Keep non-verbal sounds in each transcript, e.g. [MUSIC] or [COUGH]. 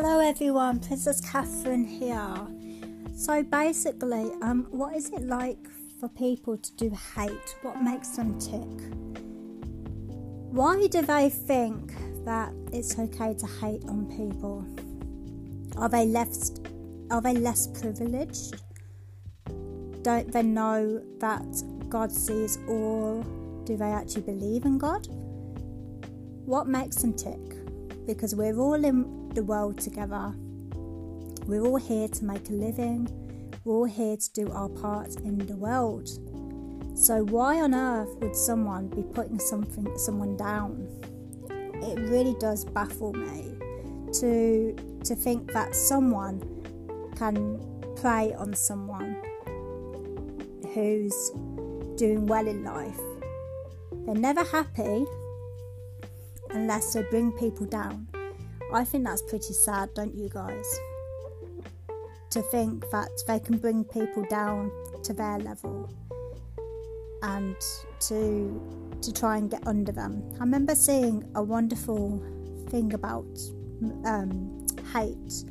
Hello everyone, Princess Catherine here. So basically, um, what is it like for people to do hate? What makes them tick? Why do they think that it's okay to hate on people? Are they less are they less privileged? Don't they know that God sees all? Do they actually believe in God? What makes them tick? Because we're all in the world together. We're all here to make a living. We're all here to do our part in the world. So why on earth would someone be putting something someone down? It really does baffle me to to think that someone can prey on someone who's doing well in life. They're never happy unless they bring people down. I think that's pretty sad, don't you guys? To think that they can bring people down to their level and to to try and get under them. I remember seeing a wonderful thing about um, hate,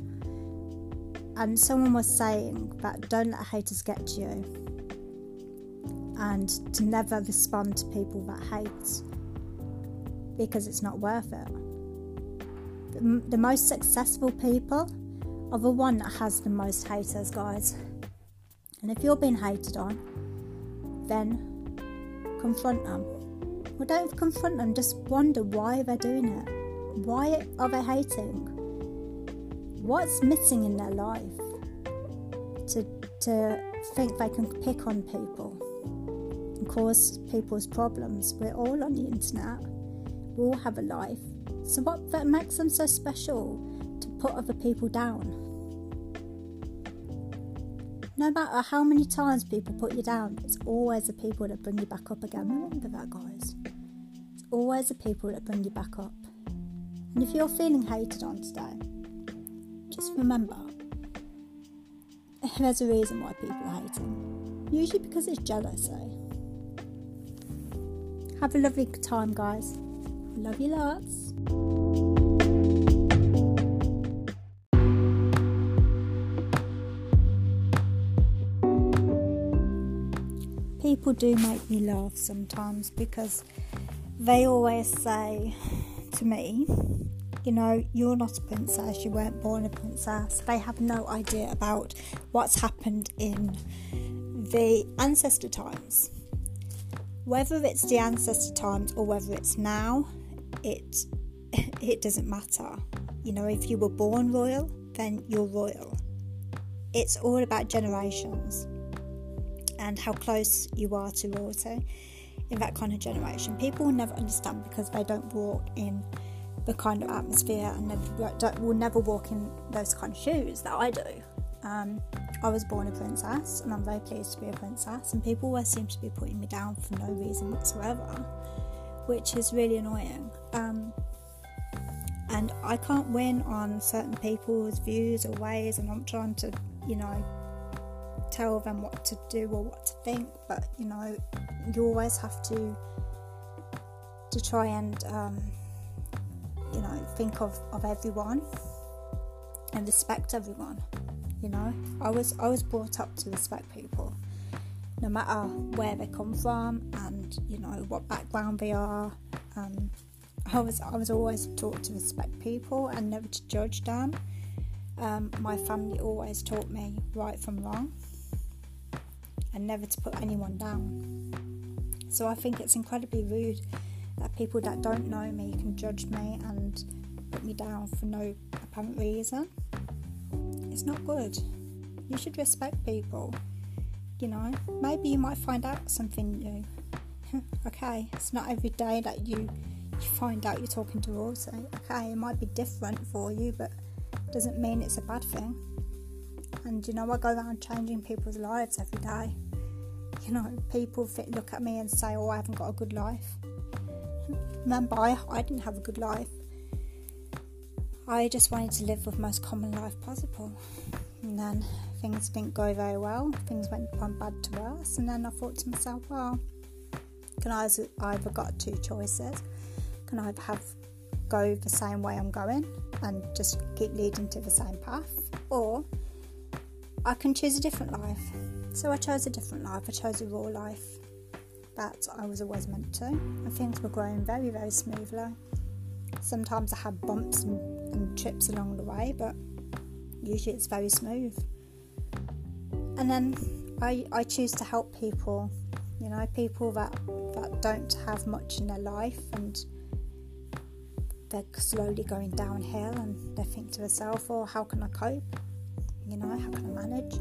and someone was saying that don't let haters get to you, and to never respond to people that hate because it's not worth it. The, the most successful people are the one that has the most haters, guys. And if you're being hated on, then confront them. Well, don't confront them, just wonder why they're doing it. Why are they hating? What's missing in their life to, to think they can pick on people and cause people's problems? We're all on the internet all have a life. So, what that makes them so special to put other people down? No matter how many times people put you down, it's always the people that bring you back up again. Remember that, guys. It's always the people that bring you back up. And if you're feeling hated on today, just remember there's a reason why people are hating. Usually because it's jealousy. Have a lovely time, guys. Love you lots. People do make me laugh sometimes because they always say to me, you know, you're not a princess, you weren't born a princess. They have no idea about what's happened in the ancestor times. Whether it's the ancestor times or whether it's now, it [LAUGHS] it doesn't matter. You know, if you were born royal, then you're royal. It's all about generations and how close you are to royalty in that kind of generation. People will never understand because they don't walk in the kind of atmosphere and never, will never walk in those kind of shoes that I do. Um, I was born a princess and I'm very pleased to be a princess, and people always seem to be putting me down for no reason whatsoever which is really annoying. Um, and I can't win on certain people's views or ways, and I'm trying to, you know, tell them what to do or what to think. But you know, you always have to to try and, um, you know, think of, of everyone and respect everyone. You know, I was I was brought up to respect people no matter where they come from and you know what background they are. Um, I was I was always taught to respect people and never to judge them. Um, my family always taught me right from wrong and never to put anyone down. So I think it's incredibly rude that people that don't know me can judge me and put me down for no apparent reason. It's not good. You should respect people you know, maybe you might find out something new. Okay, it's not every day that you you find out you're talking to royalty. Okay, it might be different for you, but doesn't mean it's a bad thing. And you know, I go around changing people's lives every day. You know, people look at me and say, "Oh, I haven't got a good life." Remember, I, I didn't have a good life. I just wanted to live the most common life possible, and then things didn't go very well. Things went from bad to worse, and then I thought to myself, well, can I either got two choices? Can I have go the same way I'm going, and just keep leading to the same path, or I can choose a different life. So I chose a different life. I chose a raw life that I was always meant to, and things were growing very, very smoothly. Sometimes I had bumps and, and trips along the way, but usually it's very smooth. And then I, I choose to help people, you know, people that, that don't have much in their life and they're slowly going downhill and they think to themselves, oh, how can I cope? You know, how can I manage?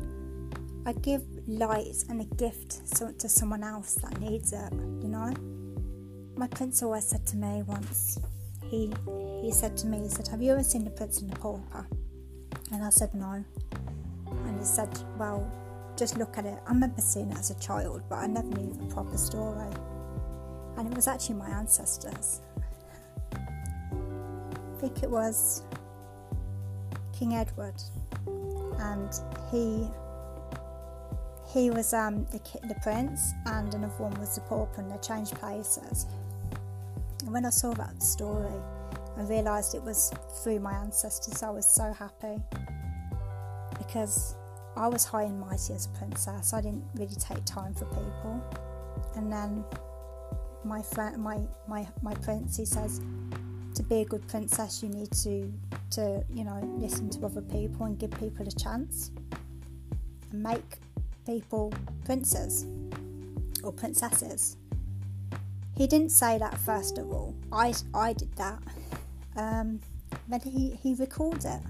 I give light and a gift to someone else that needs it, you know? My prince always said to me once, he he said to me, he said, Have you ever seen the Prince and the Pauper? And I said no. And he said, Well, just look at it. I remember seeing it as a child, but I never knew the proper story. And it was actually my ancestors. I think it was King Edward, and he he was um, the, the prince, and another one was the pauper, and they changed places. And when I saw that story, I realised it was through my ancestors. I was so happy because I was high and mighty as a princess. I didn't really take time for people. And then my friend, my my my prince, he says, to be a good princess, you need to to you know listen to other people and give people a chance and make people princes or princesses. He didn't say that first of all. I, I did that. Um, but he, he recalled it.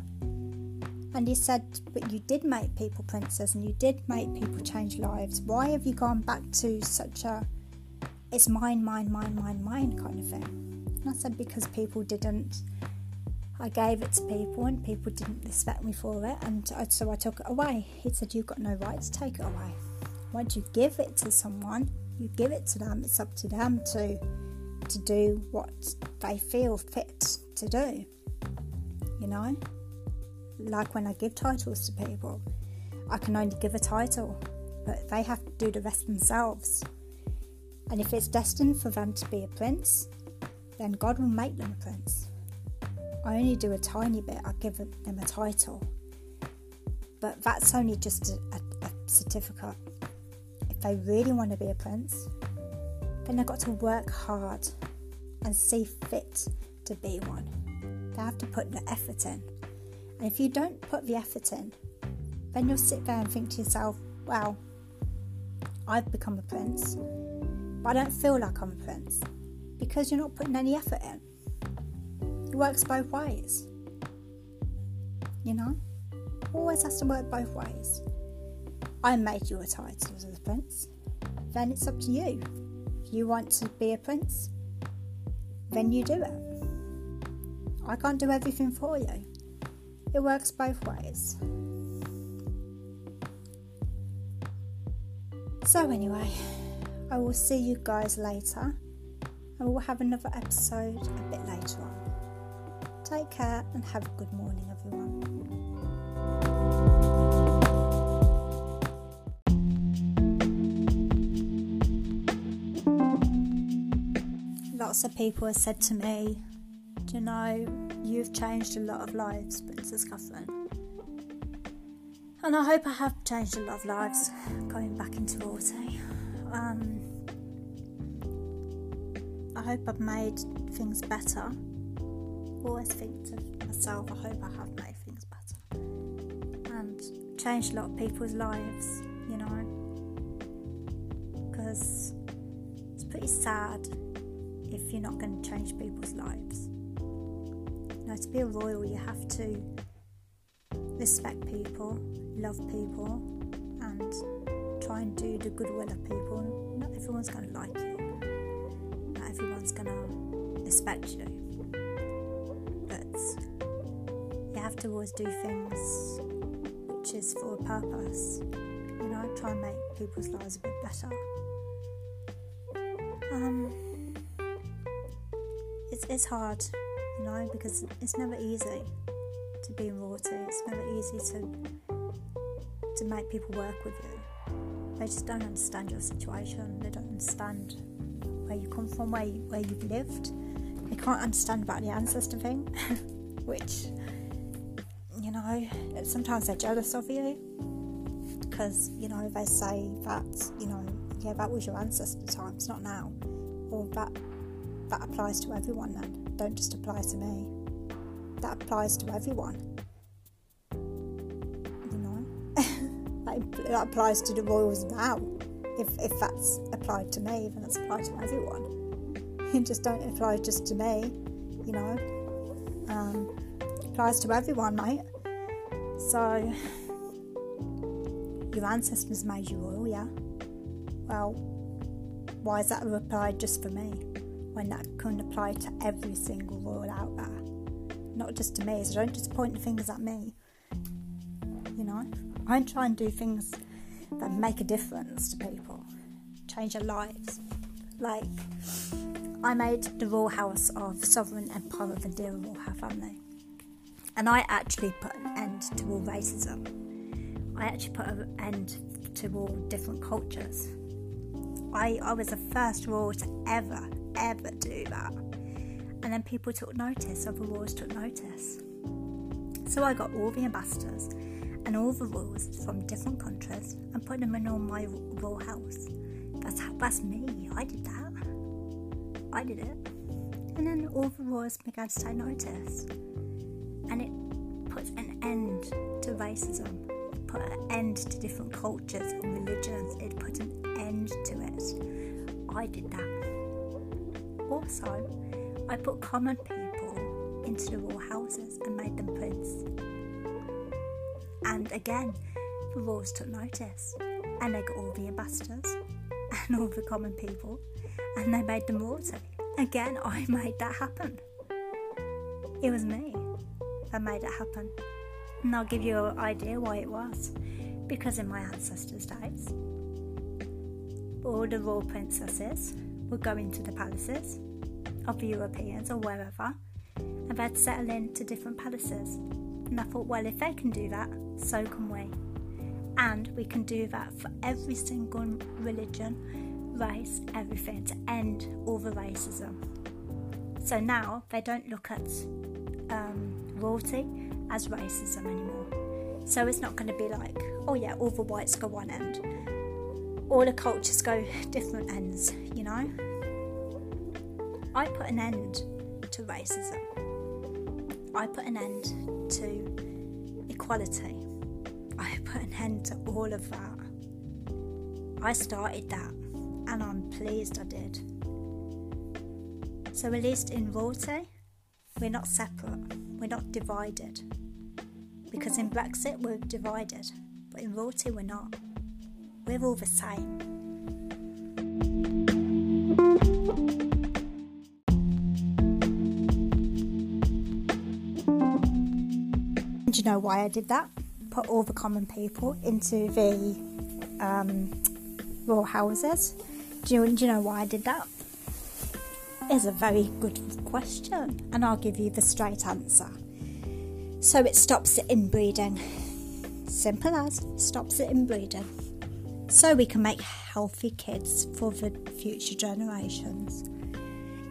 And he said, But you did make people princes and you did make people change lives. Why have you gone back to such a it's mine, mine, mine, mine, mine kind of thing? And I said, Because people didn't I gave it to people and people didn't respect me for it, and so I took it away. He said, You've got no right to take it away. Once you give it to someone, you give it to them. It's up to them to to do what they feel fit to do. You know? Like when I give titles to people, I can only give a title, but they have to do the rest themselves. And if it's destined for them to be a prince, then God will make them a prince. I only do a tiny bit, I give them a title. But that's only just a, a, a certificate. If they really want to be a prince, then they've got to work hard and see fit to be one. They have to put the effort in. And if you don't put the effort in, then you'll sit there and think to yourself, well, I've become a prince, but I don't feel like I'm a prince because you're not putting any effort in. It works both ways. You know? Always has to work both ways. I made you a title as a prince. Then it's up to you. If you want to be a prince, then you do it. I can't do everything for you. It works both ways. So, anyway, I will see you guys later and we'll have another episode a bit later on. Take care and have a good morning, everyone. Lots of people have said to me, You know, you've changed a lot of lives, Princess Catherine. And I hope I have changed a lot of lives going back into royalty. Um, I hope I've made things better always think to myself, I hope I have made things better and changed a lot of people's lives, you know, because it's pretty sad if you're not going to change people's lives. Know, to be a royal, you have to respect people, love people, and try and do the goodwill of people. Not everyone's going to like you, not everyone's going to respect you but you have to always do things which is for a purpose. You know, try and make people's lives a bit better. Um, it's it's hard, you know, because it's never easy to be in royalty. It's never easy to to make people work with you. They just don't understand your situation. They don't understand where you come from, where you, where you've lived. They can't understand about the ancestor thing. [LAUGHS] which, you know, sometimes they're jealous of you because, you know, they say that, you know, yeah, that was your ancestor times, not now. Or that that applies to everyone then. Don't just apply to me. That applies to everyone. You know? [LAUGHS] that, that applies to the royals now. If, if that's applied to me, then it's applied to everyone. [LAUGHS] It just don't apply just to me, you know. Um, applies to everyone, mate. So your ancestors made you royal, yeah? Well, why is that applied just for me when that can apply to every single royal out there? Not just to me, so don't just point the fingers at me. You know? I try and do things that make a difference to people, change their lives. Like, I made the Royal House of Sovereign Empire of the Royal family, and I actually put an end to all racism. I actually put an end to all different cultures. I, I was the first royal to ever, ever do that. And then people took notice, other royals took notice. So I got all the ambassadors and all the royals from different countries and put them in all my royal house. That's that's me. I did that. I did it. And then all the royals began to take notice. And it puts an end to racism. It put an end to different cultures and religions. It put an end to it. I did that. Also, I put common people into the royal houses and made them prince. And again, the royals took notice and they got all the ambassadors and all the common people and they made them royalty. Again, I [LAUGHS] made that happen. It was me that made it happen. And I'll give you an idea why it was. Because in my ancestors' days, all the royal princesses would go into the palaces of the Europeans or wherever, and they'd settle into different palaces. And I thought, well, if they can do that, so can we. And we can do that for every single religion, race, everything to end all the racism. So now they don't look at um, royalty as racism anymore. So it's not going to be like, oh yeah, all the whites go one end, all the cultures go different ends, you know? I put an end to racism. I put an end to equality. I put an end to all of that. I started that and I'm pleased I did. So, at least in royalty, we're not separate, we're not divided. Because in Brexit, we're divided, but in royalty, we're not. The same. Do you know why I did that? Put all the common people into the um, royal houses. Do you, do you know why I did that? It's a very good question, and I'll give you the straight answer. So it stops the inbreeding. Simple as stops the inbreeding so we can make healthy kids for the future generations.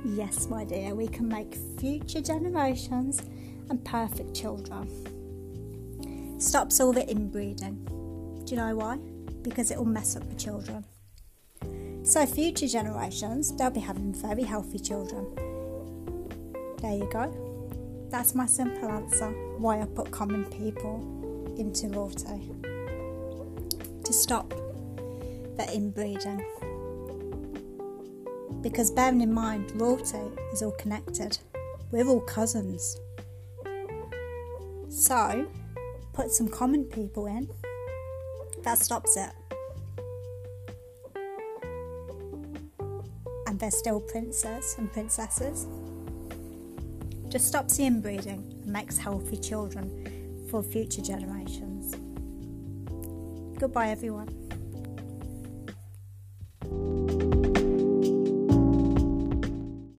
Yes, my dear, we can make future generations and perfect children. Stops all the inbreeding. Do you know why? Because it will mess up the children. So, future generations, they'll be having very healthy children. There you go. That's my simple answer why I put common people into royalty. To stop the inbreeding. Because bearing in mind, royalty is all connected. We're all cousins. So, put some common people in. That stops it. And they're still princes and princesses. Just stops the inbreeding and makes healthy children for future generations. Goodbye, everyone.